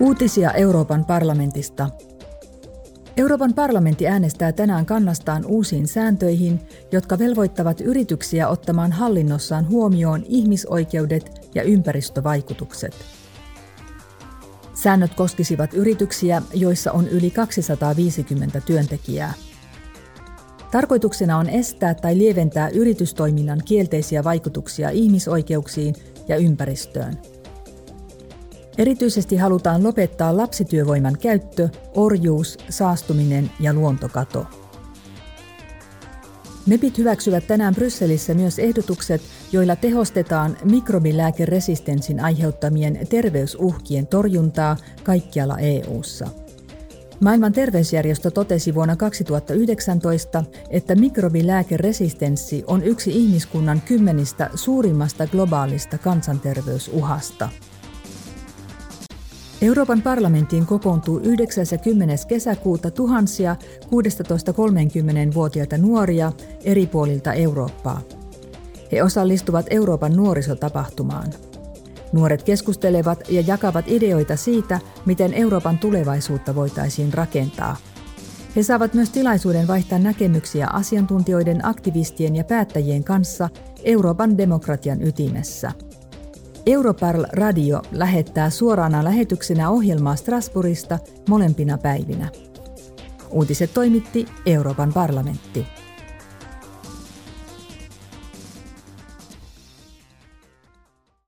Uutisia Euroopan parlamentista. Euroopan parlamentti äänestää tänään kannastaan uusiin sääntöihin, jotka velvoittavat yrityksiä ottamaan hallinnossaan huomioon ihmisoikeudet ja ympäristövaikutukset. Säännöt koskisivat yrityksiä, joissa on yli 250 työntekijää. Tarkoituksena on estää tai lieventää yritystoiminnan kielteisiä vaikutuksia ihmisoikeuksiin ja ympäristöön. Erityisesti halutaan lopettaa lapsityövoiman käyttö, orjuus, saastuminen ja luontokato. MEPit hyväksyvät tänään Brysselissä myös ehdotukset, joilla tehostetaan mikrobilääkeresistenssin aiheuttamien terveysuhkien torjuntaa kaikkialla EU:ssa. Maailman terveysjärjestö totesi vuonna 2019, että mikrobilääkeresistenssi on yksi ihmiskunnan kymmenistä suurimmasta globaalista kansanterveysuhasta. Euroopan parlamenttiin kokoontuu 9. ja 10. kesäkuuta tuhansia 16-30-vuotiaita nuoria eri puolilta Eurooppaa. He osallistuvat Euroopan nuorisotapahtumaan. Nuoret keskustelevat ja jakavat ideoita siitä, miten Euroopan tulevaisuutta voitaisiin rakentaa. He saavat myös tilaisuuden vaihtaa näkemyksiä asiantuntijoiden, aktivistien ja päättäjien kanssa Euroopan demokratian ytimessä – Europarl Radio lähettää suorana lähetyksenä ohjelmaa Strasbourgista molempina päivinä. Uutiset toimitti Euroopan parlamentti.